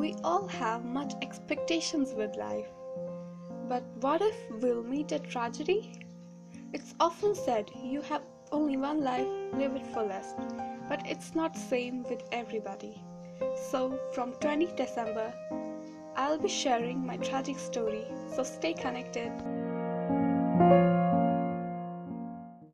We all have much expectations with life. But what if we'll meet a tragedy? It's often said you have only one life, live it fullest. But it's not same with everybody. So from 20 December, I'll be sharing my tragic story. So stay connected.